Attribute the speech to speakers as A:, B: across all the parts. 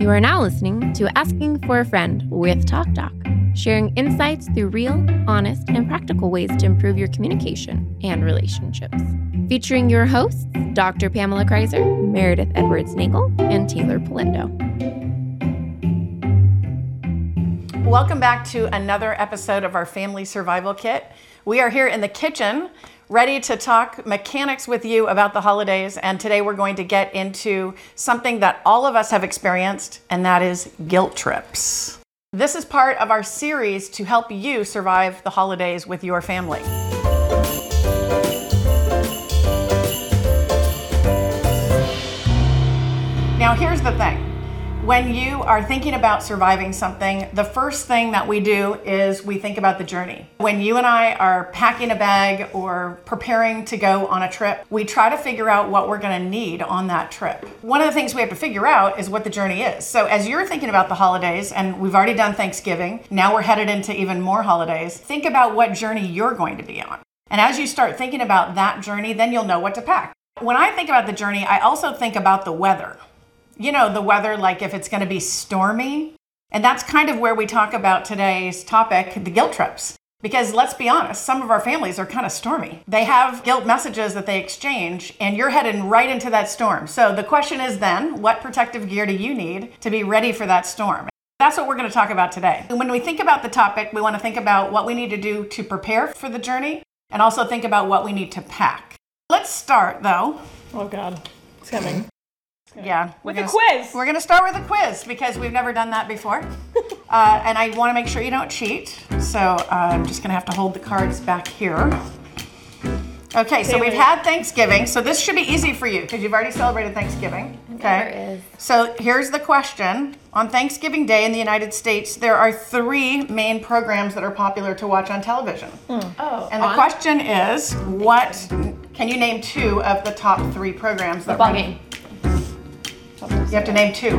A: You are now listening to Asking for a Friend with Talk Doc, sharing insights through real, honest, and practical ways to improve your communication and relationships. Featuring your hosts, Dr. Pamela Kreiser, Meredith Edwards Nagel, and Taylor Polindo.
B: Welcome back to another episode of our Family Survival Kit. We are here in the kitchen ready to talk mechanics with you about the holidays. And today we're going to get into something that all of us have experienced, and that is guilt trips. This is part of our series to help you survive the holidays with your family. Now, here's the thing when you are thinking about surviving something, the first thing that we do is we think about the journey. When you and I are packing a bag or preparing to go on a trip, we try to figure out what we're going to need on that trip. One of the things we have to figure out is what the journey is. So, as you're thinking about the holidays, and we've already done Thanksgiving, now we're headed into even more holidays, think about what journey you're going to be on. And as you start thinking about that journey, then you'll know what to pack. When I think about the journey, I also think about the weather you know, the weather, like if it's going to be stormy. And that's kind of where we talk about today's topic the guilt trips. Because let's be honest, some of our families are kind of stormy. They have guilt messages that they exchange, and you're heading right into that storm. So the question is then, what protective gear do you need to be ready for that storm? That's what we're going to talk about today. When we think about the topic, we want to think about what we need to do to prepare for the journey and also think about what we need to pack. Let's start though.
C: Oh, God. It's coming.
B: Yeah.
C: With a quiz.
B: We're going to start with a quiz because we've never done that before. uh, and I want to make sure you don't cheat. So uh, I'm just going to have to hold the cards back here. Okay, so we've had Thanksgiving. So this should be easy for you because you've already celebrated Thanksgiving. Okay. So here's the question. On Thanksgiving Day in the United States, there are three main programs that are popular to watch on television.
A: Oh,
B: And the question is, what can you name two of the top three programs that
A: Football
B: run-
A: game.
B: You have to name two.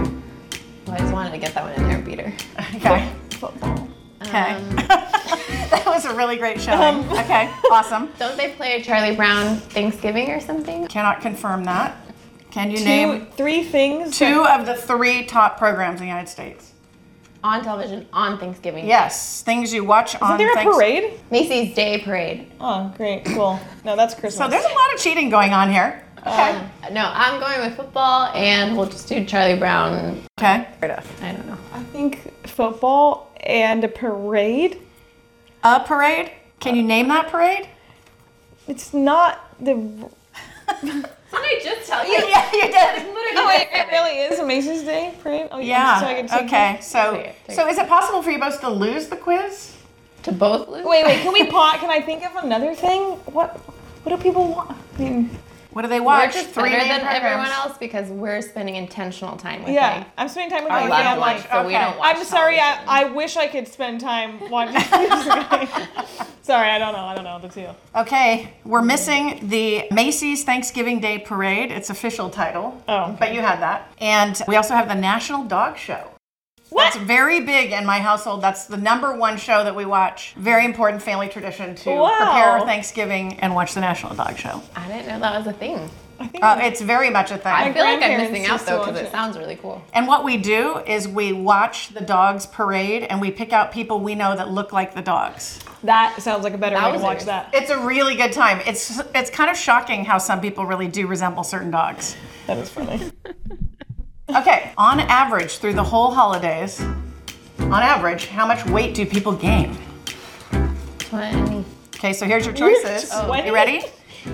A: Well, I just wanted to get that one in there, Peter.
B: Okay.
C: Football.
B: Okay.
A: Um,
B: that was a really great showing. okay. Awesome.
A: Don't they play Charlie Brown Thanksgiving or something?
B: Cannot confirm that. Can you
C: Two,
B: name
C: three things.
B: two of the three top programs in the United States?
A: On television on Thanksgiving.
B: Yes, things you watch on.
C: Is there a
B: Thanks-
C: parade?
A: Macy's Day Parade.
C: Oh, great. Cool. No, that's Christmas.
B: So there's a lot of cheating going on here. Okay.
A: Um, no, I'm going with football, and we'll just do Charlie Brown.
B: okay.
A: I don't know.
C: I think football and a parade.
B: A parade. Can you name that parade?
C: It's not the.
A: Didn't I just tell you?
B: yeah, you did.
C: Oh, wait, it really is a Macy's Day parade. Oh,
B: Yeah.
C: so I can
B: Okay. So,
A: Take it, take
B: so is it possible for you both to lose the quiz?
A: To both lose?
C: Wait, wait. Can we pause? Can I think of another thing? What? What do people want? I mean,
B: What do they watch?
A: We're just
B: Three
A: better than
B: programs.
A: everyone else because we're spending intentional time with
C: yeah.
A: like
C: I'm spending time with my
A: loved
C: family.
A: ones,
B: watch-
A: so we don't watch
C: I'm sorry. I. I wish I could spend time watching. sorry, I don't know. I don't know the two.
B: Okay, we're missing the Macy's Thanksgiving Day Parade. Its official title.
C: Oh.
B: But you had that. And we also have the National Dog Show. That's very big in my household. That's the number one show that we watch. Very important family tradition to
C: Wow.
B: prepare Thanksgiving and watch the National Dog Show.
A: I didn't know that was a thing.
C: I think.
B: Uh, it's very much a thing.
A: I feel like I'm
C: grandparents
A: missing out though because it
C: it.
A: sounds really cool.
B: and what we do is we watch the dogs parade and we pick out people we know that look like the dogs.
C: that sounds like a better way to
A: Thousands.
C: watch that.
B: It's a really good time. It's it's kind of shocking how some people really do resemble certain dogs.
C: That is funny.
B: Okay, on average through the whole holidays, on average, how much weight do people gain?
A: 20.
B: Okay, so here's your choices.
C: Oh.
B: You ready?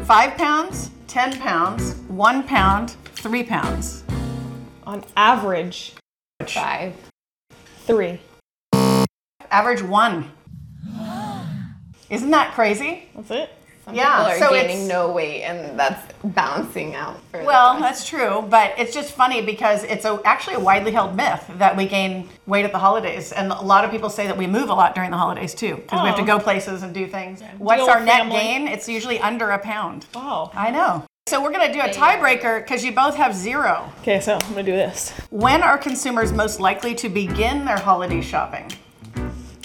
B: Five pounds, 10 pounds, one pound, three pounds.
C: On average,
A: Five.
C: three.
B: Average one. Isn't that crazy?
C: That's it.
A: Some
B: Yeah,
A: people are
B: so
A: gaining no weight and that's balancing out.
B: Well, that's true, but it's just funny because it's a, actually a widely held myth that we gain weight at the holidays. And a lot of people say that we move a lot during the holidays too because we have to
C: Oh.
B: go places and do things. What's
C: Deal
B: our net gain? It's usually under a pound.
C: Wow.
B: I know. So we're going to do a tiebreaker because you both have zero.
C: Okay, so I'm gonna do this.
B: When are consumers most likely to begin their holiday shopping?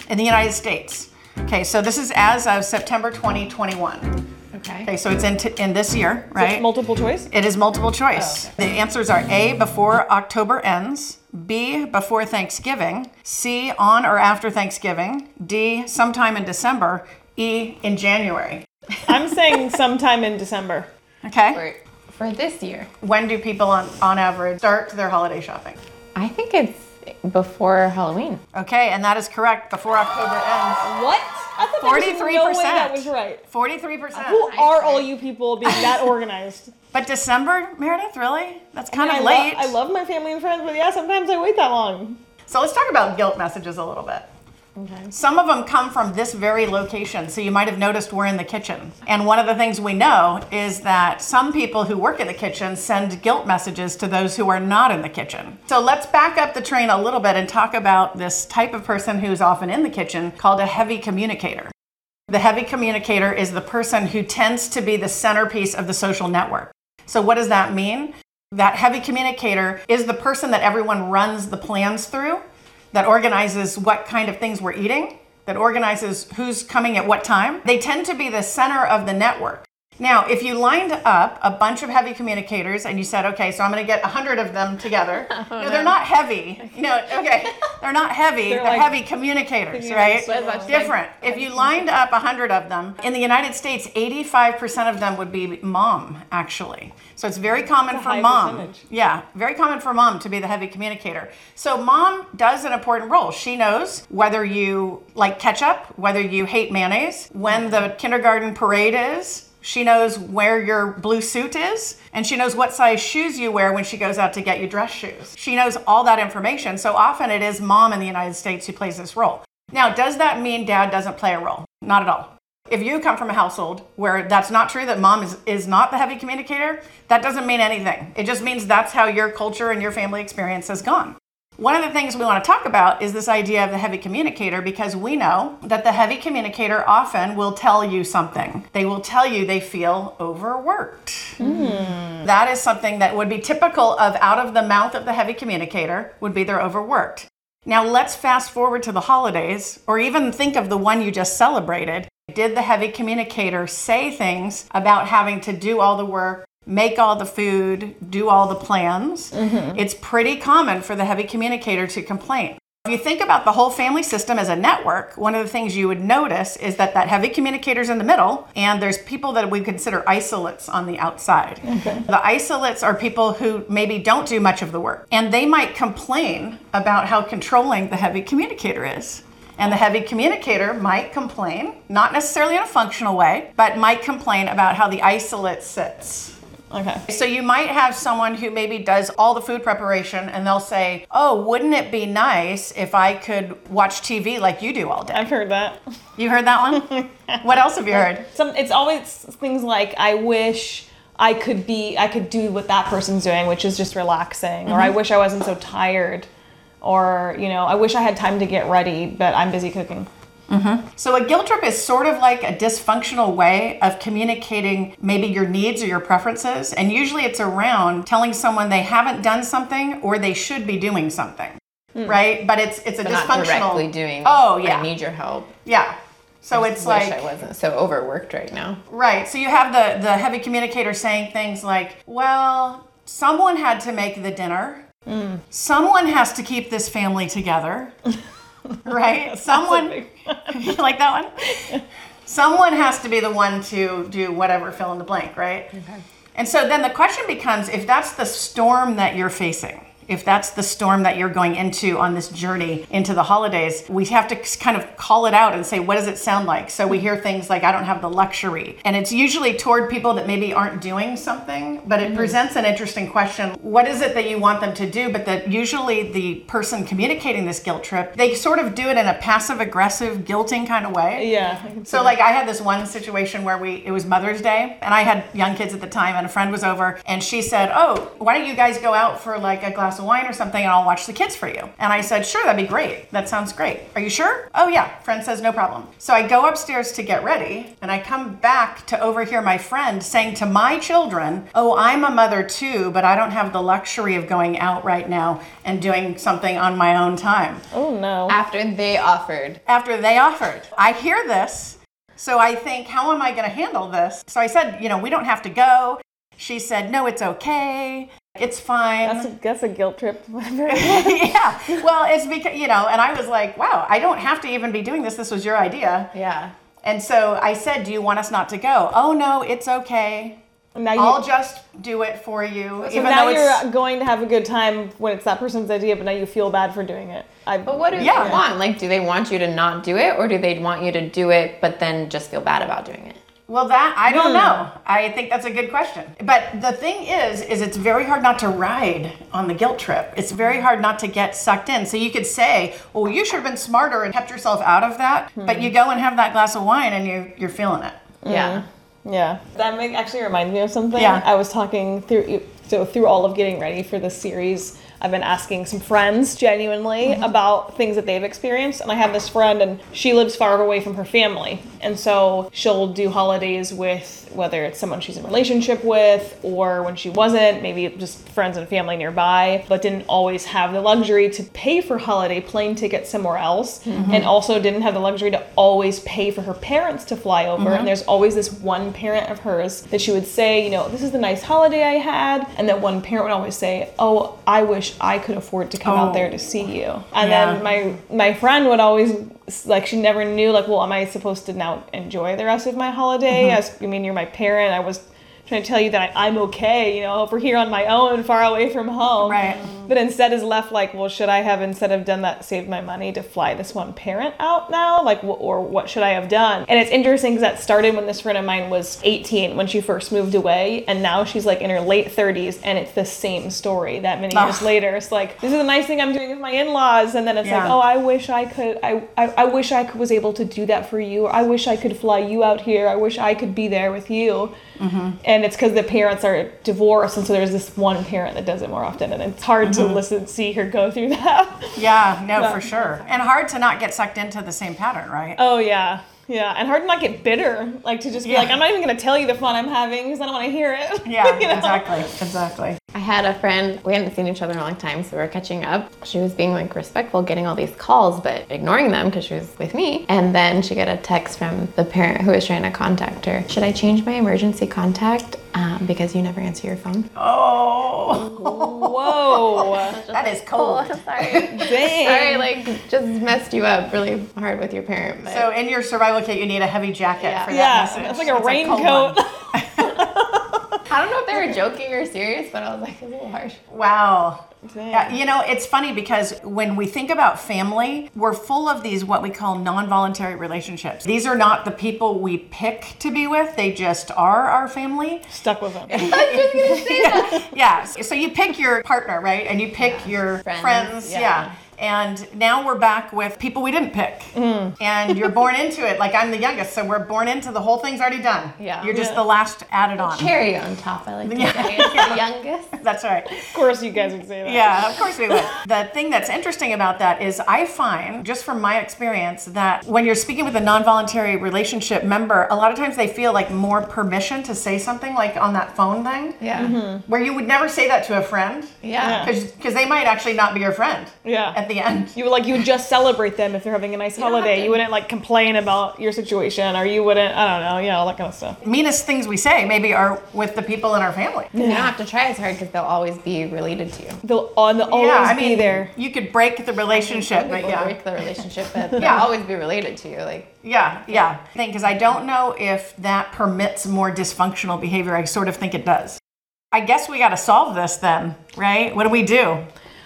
B: In the United States. Okay, so this is as of September 2021.
A: okay.
B: Okay, so it's in, t- in this year, right?
C: Multiple choice.
B: It is multiple choice. Oh, the answers are A, before October ends, B, before Thanksgiving, C, on or after Thanksgiving, D, sometime in December, E, in January.
C: I'm saying sometime in December.
B: Okay?
A: For, for this year.
B: When do people on, on average start their holiday shopping?
A: I think it's before Halloween.
B: Okay, and that is correct. Before October ends.
C: What? I thought
B: 43%.
C: no way that was right.
B: 43%.
C: Who are all you people being that organized?
B: But December, Meredith, really? That's kind
C: I
B: of
C: lo-
B: late.
C: I love my family and friends, but yeah, sometimes I wait that long.
B: So let's talk about guilt messages a little bit.
C: Okay.
B: Some of them come from this very location, so you might have noticed we're in the kitchen. And one of the things we know is that some people who work in the kitchen send guilt messages to those who are not in the kitchen. So let's back up the train a little bit and talk about this type of person who's often in the kitchen called a heavy communicator. The heavy communicator is the person who tends to be the centerpiece of the social network. So, what does that mean? That heavy communicator is the person that everyone runs the plans through, that organizes what kind of things we're eating, that organizes who's coming at what time. They tend to be the center of the network. Now, if you lined up a bunch of heavy communicators and you said, okay, so I'm going to get 100 of them together. no, they're not heavy. You know, okay, they're not heavy. They're,
C: like-
B: heavy communicators, right? Different. If you lined up 100 of them, in the United States, 85% of them would be mom, actually. So it's very common for mom.
C: percentage.
B: Yeah, very common for mom to be the heavy communicator. So mom does an important role. She knows whether you like ketchup, whether you hate mayonnaise, when the kindergarten parade is. She knows where your blue suit is, and she knows what size shoes you wear when she goes out to get you dress shoes. She knows all that information. So often it is mom in the United States who plays this role. Now, does that mean dad doesn't play a role? Not at all. If you come from a household where that's not true, that mom is, is not the heavy communicator, that doesn't mean anything. It just means that's how your culture and your family experience has gone. One of the things we want to talk about is this idea of the heavy communicator because we know that the heavy communicator often will tell you something. They will tell you they feel overworked. Hmm. That is something that would be typical of out of the mouth of the heavy communicator would be they're overworked. Now let's fast forward to the holidays or even think of the one you just celebrated. Did the heavy communicator say things about having to do all the work, make all the food, do all the plans? Mm-hmm. It's pretty common for the heavy communicator to complain. If you think about the whole family system as a network, one of the things you would notice is that that heavy communicator's in the middle, and there's people that we consider isolates on the outside. The isolates are people who maybe don't do much of the work, and they might complain about how controlling the heavy communicator is. And the heavy communicator might complain, not necessarily in a functional way, but might complain about how the isolate sits.
C: Okay.
B: So you might have someone who maybe does all the food preparation and they'll say, "Oh, wouldn't it be nice if I could watch TV like you do all day?"
C: I've heard that.
B: You heard that one? what else have you heard?
C: Some it's always things like I wish I could be I could do what that person's doing, which is just relaxing, or I mm-hmm. wish I wasn't so tired, or you know, I wish I had time to get ready, but I'm busy cooking. Mm-hmm.
B: So a guilt trip is sort of like a dysfunctional way of communicating maybe your needs or your preferences, and usually it's around telling someone they haven't done something or they should be doing something. Hmm. Right? But it's it's a
A: But not
B: dysfunctional
A: directly doing.
B: Oh, yeah.
A: I need your help.
B: Yeah. So
A: I
B: it's
A: wish
B: like
A: I wasn't so overworked right now.
B: Right. So you have the the heavy communicator saying things like, "Well, someone had to make the dinner. Hmm. Someone has to keep this family together." right? someone like that one? Someone has to be the one to do whatever fill in the blank, right? And so then the question becomes if that's the storm that you're facing, if that's the storm that you're going into on this journey into the holidays, we have to kind of call it out and say, what does it sound like? So we hear things like, I don't have the luxury. And it's usually toward people that maybe aren't doing something, but it mm-hmm. presents an interesting question. What is it that you want them to do? But that usually the person communicating this guilt trip, they sort of do it in a passive aggressive, guilting kind of way.
C: Yeah. I can see
B: So like I had this one situation where we it was Mother's Day and I had young kids at the time and a friend was over and she said, "Oh, why don't you guys go out for like a glass of wine or something and I'll watch the kids for you?" And I said, "Sure, that'd be great. That sounds great. Are you sure?" "Oh yeah." Friend says, "No problem." So I go upstairs to get ready and I come back to overhear my friend saying to my children, "Oh, I'm a mother too, but I don't have the luxury of going out right now and doing something on my own time."
C: oh no.
A: After they offered.
B: after they offered. I hear this, so I think, how am I going to handle this? So I said, you know, we don't have to go. She said, no, it's okay. It's fine.
C: That's a, that's a guilt trip.
B: yeah. Well, it's because, you know, and I was like, wow, I don't have to even be doing this. This was your idea.
A: Yeah.
B: And so I said, do you want us not to go? Oh, no, it's okay.
C: now you,
B: I'll just do it for you.
C: so now you're going to have a good time when it's that person's idea, but now you feel bad for doing it. I,
A: But what do
B: Yeah.
A: they want? Like, do they want you to not do it, or do they want you to do it but then just feel bad about doing it?
B: Well, that I
C: Hmm.
B: don't know. I think that's a good question. But the thing is, is it's very hard not to ride on the guilt trip. It's very hard not to get sucked in. So you could say, "Well, you should have been smarter and kept yourself out of that." But
C: Hmm.
B: you go and have that glass of wine, and you you're feeling it.
A: Yeah.
C: Yeah, that make, actually reminds me of something.
B: Yeah.
C: I was talking through so through all of getting ready for this series. I've been asking some friends genuinely
B: Mm-hmm.
C: about things that they've experienced, and I have this friend, and she lives far away from her family, and so she'll do holidays with whether it's someone she's in a relationship with or when she wasn't, maybe just friends and family nearby, but didn't always have the luxury to pay for holiday plane tickets somewhere else,
B: Mm-hmm.
C: and also didn't have the luxury to always pay for her parents to fly over.
B: Mm-hmm.
C: And there's always this one parent of hers that she would say, you know, this is the nice holiday I had, and that one parent would always say, oh, I wish I could afford to come out there to see you. And
B: Yeah.
C: then my my friend would always like she never knew like, well, am I supposed to now enjoy the rest of my holiday?
B: Mm-hmm.
C: As I mean, you're my parent. I was trying to tell you that I, I'm okay, you know, over here on my own, far away from home.
B: Right.
C: But instead is left like, well, should I have instead of done that, saved my money to fly this one parent out now? Like, wh- or what should I have done? And it's interesting because that started when this friend of mine was 18 when she first moved away, and now she's like in her late 30s, and it's the same story that many years
B: Ugh.
C: later. It's like this is a nice thing I'm doing with my in-laws, and then it's like, oh, I wish I could, I, I, I wish I could, was able to do that for you, or I wish I could fly you out here. I wish I could be there with you. Mm-hmm. And it's because the parents are divorced, and so there's this one parent that does it more often, and it's hard to mm-hmm. listen, see her go through that.
B: Yeah, no,
C: Yeah.
B: for sure. And hard to not get sucked into the same pattern, right?
C: oh yeah, yeah, and hard to not get bitter, like to just be
B: Yeah.
C: like, I'm not even gonna tell you the fun I'm having because I don't want to hear it.
B: Yeah,
C: You know?
B: exactly, exactly.
A: I had a friend, we hadn't seen each other in a long time, so we were catching up. She was being like respectful, getting all these calls, but ignoring them because she was with me. And then she got a text from the parent who was trying to contact her. Should I change my emergency contact um, because you never answer your phone?
B: Oh,
C: Whoa,
B: that is cold.
A: sorry.
C: dang.
A: sorry, like just messed you up really hard with your parent. But
B: So in your survival kit, you need a heavy jacket
A: Yeah.
B: for that
C: yeah,
B: message.
C: it's like a
B: cold
C: raincoat.
B: one.
A: I don't know if they were joking or serious, but I was like, it's a little harsh.
B: Wow. Yeah, you know, it's funny because when we think about family, we're full of these what we call non-voluntary relationships. These are not the people we pick to be with; they just are our family.
C: Stuck with them.
B: Yeah. So you pick your partner, right? And you pick your friends.
A: Friends,
B: yeah.
A: yeah.
B: And now we're back with people we didn't pick.
C: Mm.
B: And you're born into it. Like I'm the youngest, so we're born into the whole thing's already done.
A: Yeah.
B: You're just
C: Yeah.
B: the last added on.
A: Cherry on top, I like to
B: Yeah.
A: say. It's the youngest.
B: That's right.
C: Of course, you guys would say that.
B: Yeah, of course we would. the thing that's interesting about that is I find, just from my experience, that when you're speaking with a non voluntary relationship member, a lot of times they feel like more permission to say something like on that phone thing,
A: Yeah.
B: where you would never say that to a friend.
A: Yeah.
B: Because they might actually not be your friend
C: Yeah.
B: At the end.
C: You would like you would just celebrate them if they're having a nice
A: don't
C: holiday. You wouldn't like complain about your situation, or you wouldn't. I don't know. Yeah, all that kind of stuff.
B: Meanest things we say maybe are with the people in our family.
A: You don't have to try as hard because they'll always be related to you.
C: They'll, on the, always
B: yeah, I mean,
C: be there.
B: you could break the relationship, but yeah.
A: break the relationship, but they'll
B: Yeah.
A: always be related to you. Like,
B: Yeah, yeah. Thing because I don't know if that permits more dysfunctional behavior. I sort of think it does. I guess we got to solve this then, right? What do we do?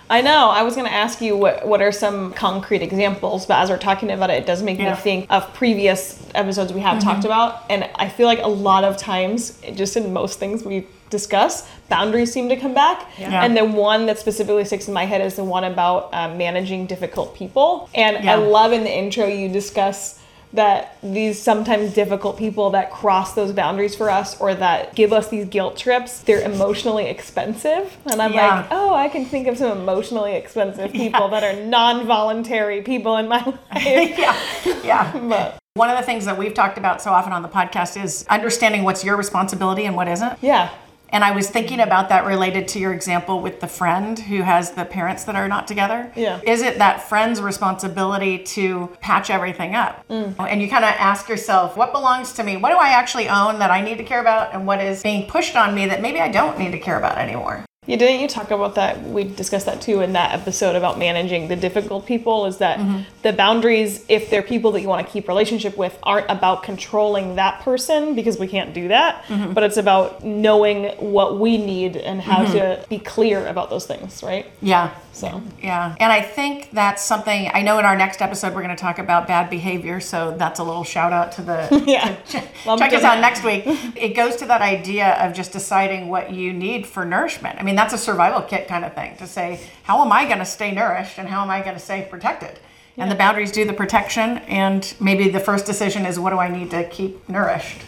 C: I know. I was going to ask you what what are some concrete examples, but as we're talking about it, it does make
B: Yeah.
C: me think of previous episodes we have talked about, and I feel like a lot of times, just in most things we discuss, boundaries seem to come back.
B: Yeah.
C: And the one that specifically sticks in my head is the one about um, managing difficult people. And
B: Yeah.
C: I love in the intro you discuss that these sometimes difficult people that cross those boundaries for us or that give us these guilt trips, they're emotionally expensive. And I'm
B: Yeah.
C: like, oh, I can think of some emotionally expensive people that are non-voluntary people in my life.
B: yeah, yeah.
C: but
B: One of the things that we've talked about so often on the podcast is understanding what's your responsibility and what isn't.
C: yeah,
B: And I was thinking about that related to your example with the friend who has the parents that are not together.
C: Yeah.
B: Is it that friend's responsibility to patch everything up? Mm. And you kind of ask yourself, what belongs to me? What do I actually own that I need to care about? And what is being pushed on me that maybe I don't need to care about anymore?
C: Yeah, didn't you talk about that? We discussed that too in that episode about managing the difficult people. Is that
B: Mm-hmm.
C: the boundaries, if they're people that you want to keep relationship with, aren't about controlling that person because we can't do that,
B: Mm-hmm.
C: but it's about knowing what we need and how
B: Mm-hmm.
C: to be clear about those things, right?
B: Yeah.
C: So
B: Yeah. And I think that's something I know in our next episode we're going to talk about bad behavior. So that's a little shout out to the.
C: Yeah.
B: to- check us out next week. It goes to that idea of just deciding what you need for nourishment. I mean, that's a survival kit kind of thing to say, how am I going to stay nourished and how am I going to stay protected? And the boundaries do the protection. And maybe the first decision is what do I need to keep nourished?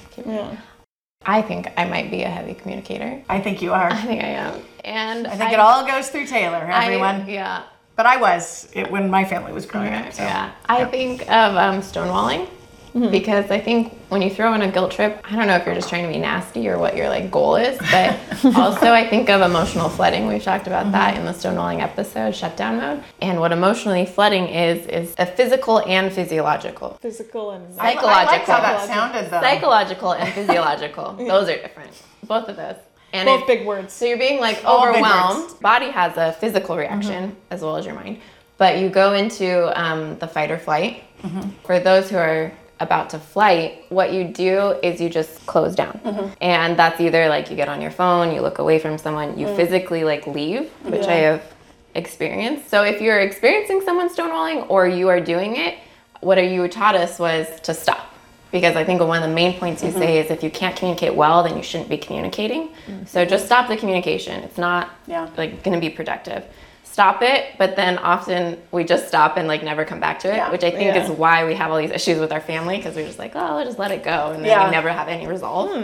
A: I think I might be a heavy communicator.
B: I think you are.
A: I think I am. And
B: I think it all goes through Taylor, everyone.
A: yeah.
B: but I was it, when my family was growing up. So.
A: Yeah. I think of um, stonewalling Mm-hmm. because I think when you throw in a guilt trip, I don't know if you're just trying to be nasty or what your like goal is, but also I think of emotional flooding. We've talked about that mm-hmm. in the stonewalling episode, shutdown mode. And what emotionally flooding is is a physical and physiological.
C: physical and
B: I, I liked how that
A: Psychological.
B: sounded though.
A: Psychological and physiological. Those are different. Both of those. And
C: both
A: it-
C: big words.
A: so you're being like
B: All
A: overwhelmed. Body has a physical mm-hmm. reaction as well as your mind, but you go into um, the fight or flight. For those who are about to flight, what you do is you just close down, mm-hmm. and that's either like you get on your phone, you look away from someone, you mm. physically like leave, which I have experienced. So if you're experiencing someone stonewalling or you are doing it, what you taught us was to stop. Because I think one of the main points you say mm-hmm. is if you can't communicate well, then you shouldn't be communicating. Mm-hmm. So just stop the communication. It's not
B: Yeah.
A: like going to be productive. Stop it, but then often we just stop and like never come back to it,
B: Yeah.
A: which I think
C: Yeah.
A: is why we have all these issues with our family because we're just like, oh, we'll just let it go, and then
B: Yeah.
A: we never have any resolve.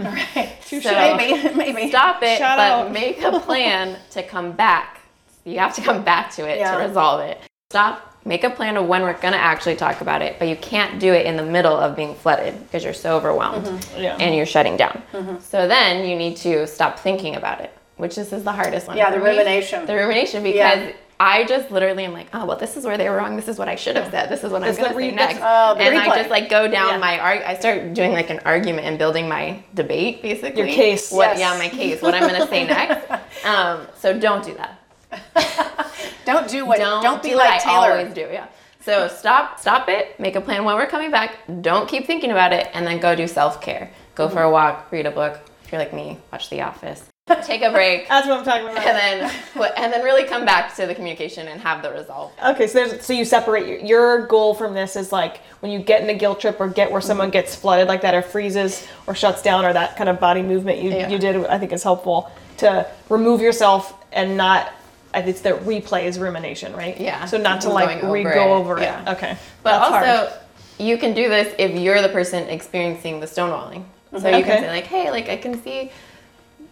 A: So
B: Maybe, maybe.
A: stop it,
C: Shout
A: but make a plan to come back. You have to come back to it to resolve it. Stop. Make a plan of when we're gonna actually talk about it, but you can't do it in the middle of being flooded because you're so overwhelmed
C: Yeah.
A: and you're shutting down.
B: Mm-hmm.
A: So then you need to stop thinking about it, which this is the hardest one.
B: Yeah, the
A: me.
B: rumination.
A: The rumination because
B: Yeah.
A: I just literally am like, oh well, this is where they were wrong. This is what I should have said. This is what I'm gonna
C: re-
A: say next.
B: The
A: and
B: replay.
A: I just like go down
B: Yeah.
A: my arg. I start doing like an argument and building my debate basically.
C: Your case.
A: What?
B: Yes.
A: Yeah, my case. What I'm gonna say next. Um, so don't do that.
B: Don't do what.
A: Don't,
B: Don't, be
A: do what
B: like
A: I
B: Taylor.
A: always do. Yeah. So stop, stop it. Make a plan when we're coming back. Don't keep thinking about it, and then go do self care. Go for a walk. Read a book. If you're like me, watch The Office. Take a break.
C: That's what I'm talking about.
A: and then and then really come back to the communication and have the resolve.
C: Okay, so there's, so you separate your, your goal from this is like when you get in a guilt trip or get where someone mm-hmm. gets flooded like that or freezes or shuts down or that kind of body movement you,
A: Yeah.
C: you did I think is helpful to remove yourself and not I think it's the replay is rumination, right?
A: Yeah.
C: So not to like re go over it.
A: yeah.
C: Okay.
A: But
C: That's
A: also,
C: hard.
A: you can do this if you're the person experiencing the stonewalling. So you can say like, "Hey, like I can see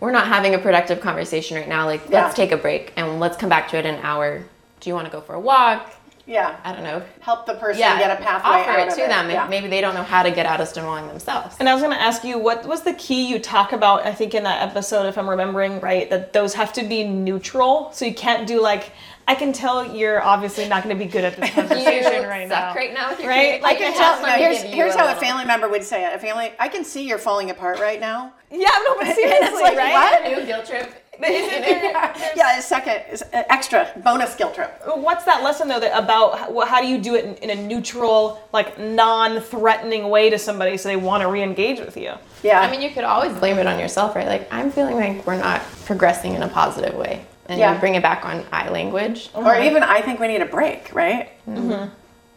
A: we're not having a productive conversation right now. Like,
B: Yeah.
A: let's take a break and let's come back to it in an hour. Do you want to go for a walk?
B: Yeah.
A: I don't know.
B: Help the person
A: Yeah,
B: get a pathway
A: offer
B: out
A: it
B: of
A: to them.
B: Yeah.
A: Maybe they don't know how to get out of stonewalling themselves.
C: And I was going to ask you, what was the key you talk about? I think in that episode, if I'm remembering right, that those have to be neutral. So you can't do like, I can tell you're obviously not going to be good at this conversation right
A: suck
C: now.
A: right now with your
C: Right?
A: communication.
C: I can
A: Have
C: tell-
A: them
B: Here's, here's how a
A: little-
B: family member would say it. A family, I can see you're falling apart right now.
C: Yeah, no, but seriously,
B: like,
C: right?
B: what?
A: New guilt trip.
B: Yeah, a second, is a uh, extra bonus guilt trip.
C: What's that lesson though that about how, how do you do it in, in a neutral, like non-threatening way to somebody so they want to re-engage with you?
B: Yeah.
A: I mean, you could always blame it on yourself, right? Like, I'm feeling like we're not progressing in a positive way. And
B: Yeah.
A: you bring it back on I language.
B: or even I think we need a break, right?
C: From,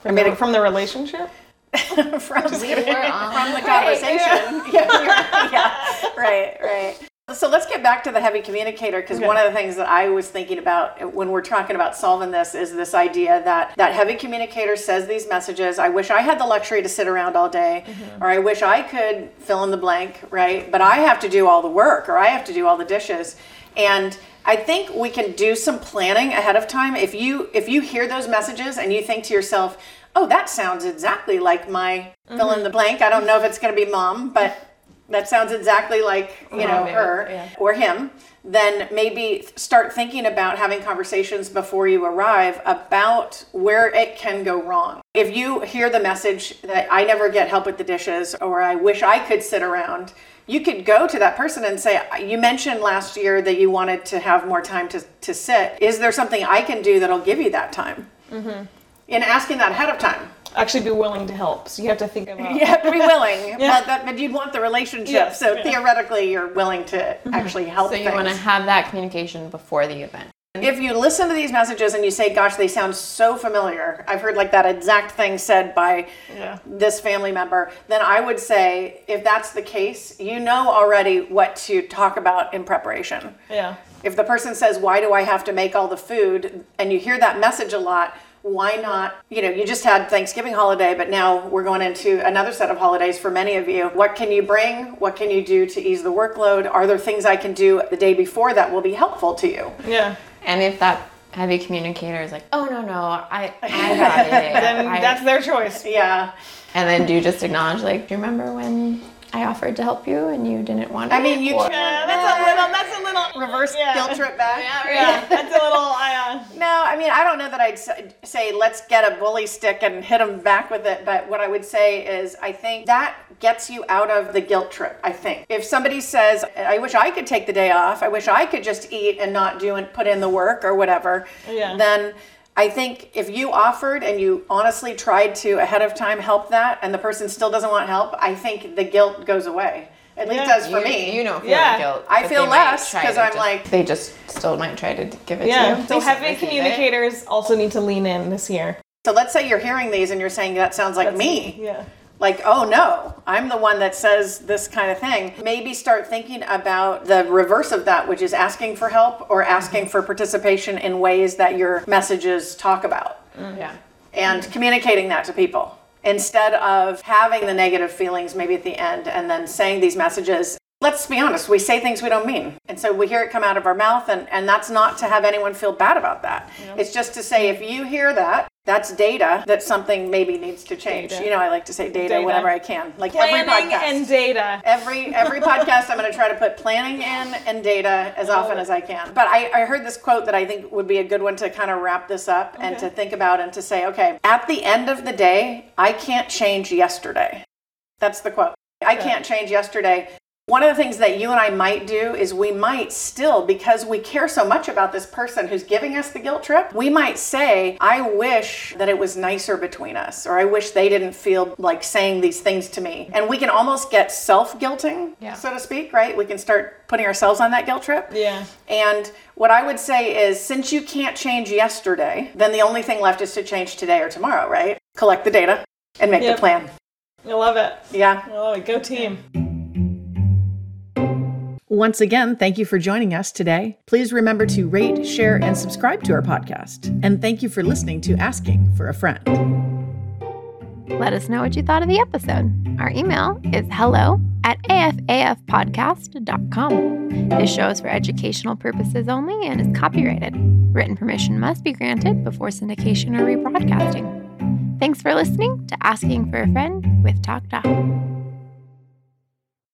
B: I mean,
C: the, from the relationship?
B: from, from the conversation. Yeah, you're- yeah, right, right. So let's get back to the heavy communicator because one of the things that I was thinking about when we're talking about solving this is this idea that that heavy communicator says these messages. I wish I had the luxury to sit around all day, mm-hmm. or I wish I could fill in the blank, right? But I have to do all the work, or I have to do all the dishes, and I think we can do some planning ahead of time. If you if you hear those messages and you think to yourself, "Oh, that sounds exactly like my fill in the blank." I don't know if it's going to be mom, but that sounds exactly like you know
C: maybe,
B: her
C: yeah.
B: or him then maybe start thinking about having conversations before you arrive about where it can go wrong if you hear the message that i never get help with the dishes or i wish i could sit around you could go to that person and say you mentioned last year that you wanted to have more time to, to sit is there something i can do that'll give you that time mm-hmm. In asking that ahead of time
C: Actually, be willing to help. So you have to think about.
B: you have to be willing, but, that, but you'd want the relationship.
C: Yes,
B: so
C: yeah. Mm-hmm.
B: theoretically, you're willing to actually help.
A: So you
B: things.
A: want to have that communication before the event.
B: If you listen to these messages and you say, "Gosh, they sound so familiar," I've heard like that exact thing said by
C: Yeah.
B: this family member. Then I would say, if that's the case, you know already what to talk about in preparation.
C: Yeah.
B: If the person says, Why do I have to make all the food? and you hear that message a lot, why not? You know, you just had Thanksgiving holiday, but now we're going into another set of holidays for many of you. What can you bring? What can you do to ease the workload? Are there things I can do the day before that will be helpful to you?
C: Yeah.
A: And if that heavy communicator is like, oh no no, I I got it.
C: Then
A: I-
C: that's their choice.
B: Yeah.
A: and then do you just acknowledge like, do you remember when I offered to help you and you didn't want to?
B: I mean, you
A: Or-
B: can
C: Yeah, that's a little. That's a little
B: reverse
C: yeah.
B: guilt trip back.
C: Yeah, that's a little. I, uh,
B: No, I mean, I don't know that I'd say let's get a bully stick and hit them back with it. But what I would say is, I think that gets you out of the guilt trip. I think if somebody says, "I wish I could take the day off. I wish I could just eat and not do and put in the work or whatever,"
C: Yeah.
B: then. I think if you offered and you honestly tried to ahead of time help that and the person still doesn't want help, I think the guilt goes away. At least
C: Yeah.
B: does for
A: you,
B: me.
A: you don't feel
C: Yeah.
A: guilt.
B: I feel less
A: because
B: I'm
A: just-
B: like-
A: they just still might try to give it
C: yeah.
A: to you.
C: So
A: They
C: heavy communicators also need to lean in this year.
B: so let's say you're hearing these and you're saying that sounds like me.
C: Yeah.
B: Like, oh no, I'm the one that says this kind of thing. Maybe start thinking about the reverse of that, which is asking for help or asking mm-hmm. for participation in ways that your messages talk about mm-hmm.
A: Yeah.
B: and communicating that to people instead of having the negative feelings maybe at the end and then saying these messages. Let's be honest, we say things we don't mean. And so we hear it come out of our mouth, and, and that's not to have anyone feel bad about that. It's just to say if you hear that, that's data that something maybe needs to change.
C: Data.
B: You know, I like to say data,
C: Data.
B: whenever I can. Like
C: Planning
B: every podcast.
C: and data.
B: Every every podcast, I'm going to try to put planning in and data as often as I can. But I, I heard this quote that I think would be a good one to kind of wrap this up and to think about and to say, okay, at the end of the day, I can't change yesterday. That's the quote. I can't change yesterday. One of the things that you and I might do is we might still, because we care so much about this person who's giving us the guilt trip, we might say, I wish that it was nicer between us, or I wish they didn't feel like saying these things to me. And we can almost get self guilting,
A: Yeah.
B: so to speak, right? We can start putting ourselves on that guilt trip.
C: Yeah.
B: And what I would say is since you can't change yesterday, then the only thing left is to change today or tomorrow, right? Collect the data and make
C: Yep.
B: the plan.
C: I love it.
B: Yeah.
C: I love it. Go team.
B: Once again, thank you for joining us today. Please remember to rate, share, and subscribe to our podcast. And thank you for listening to Asking for a Friend.
A: Let us know what you thought of the episode. Our email is hello at afafpodcast.com. This show is for educational purposes only and is copyrighted. Written permission must be granted before syndication or rebroadcasting. Thanks for listening to Asking for a Friend with Talk Doc.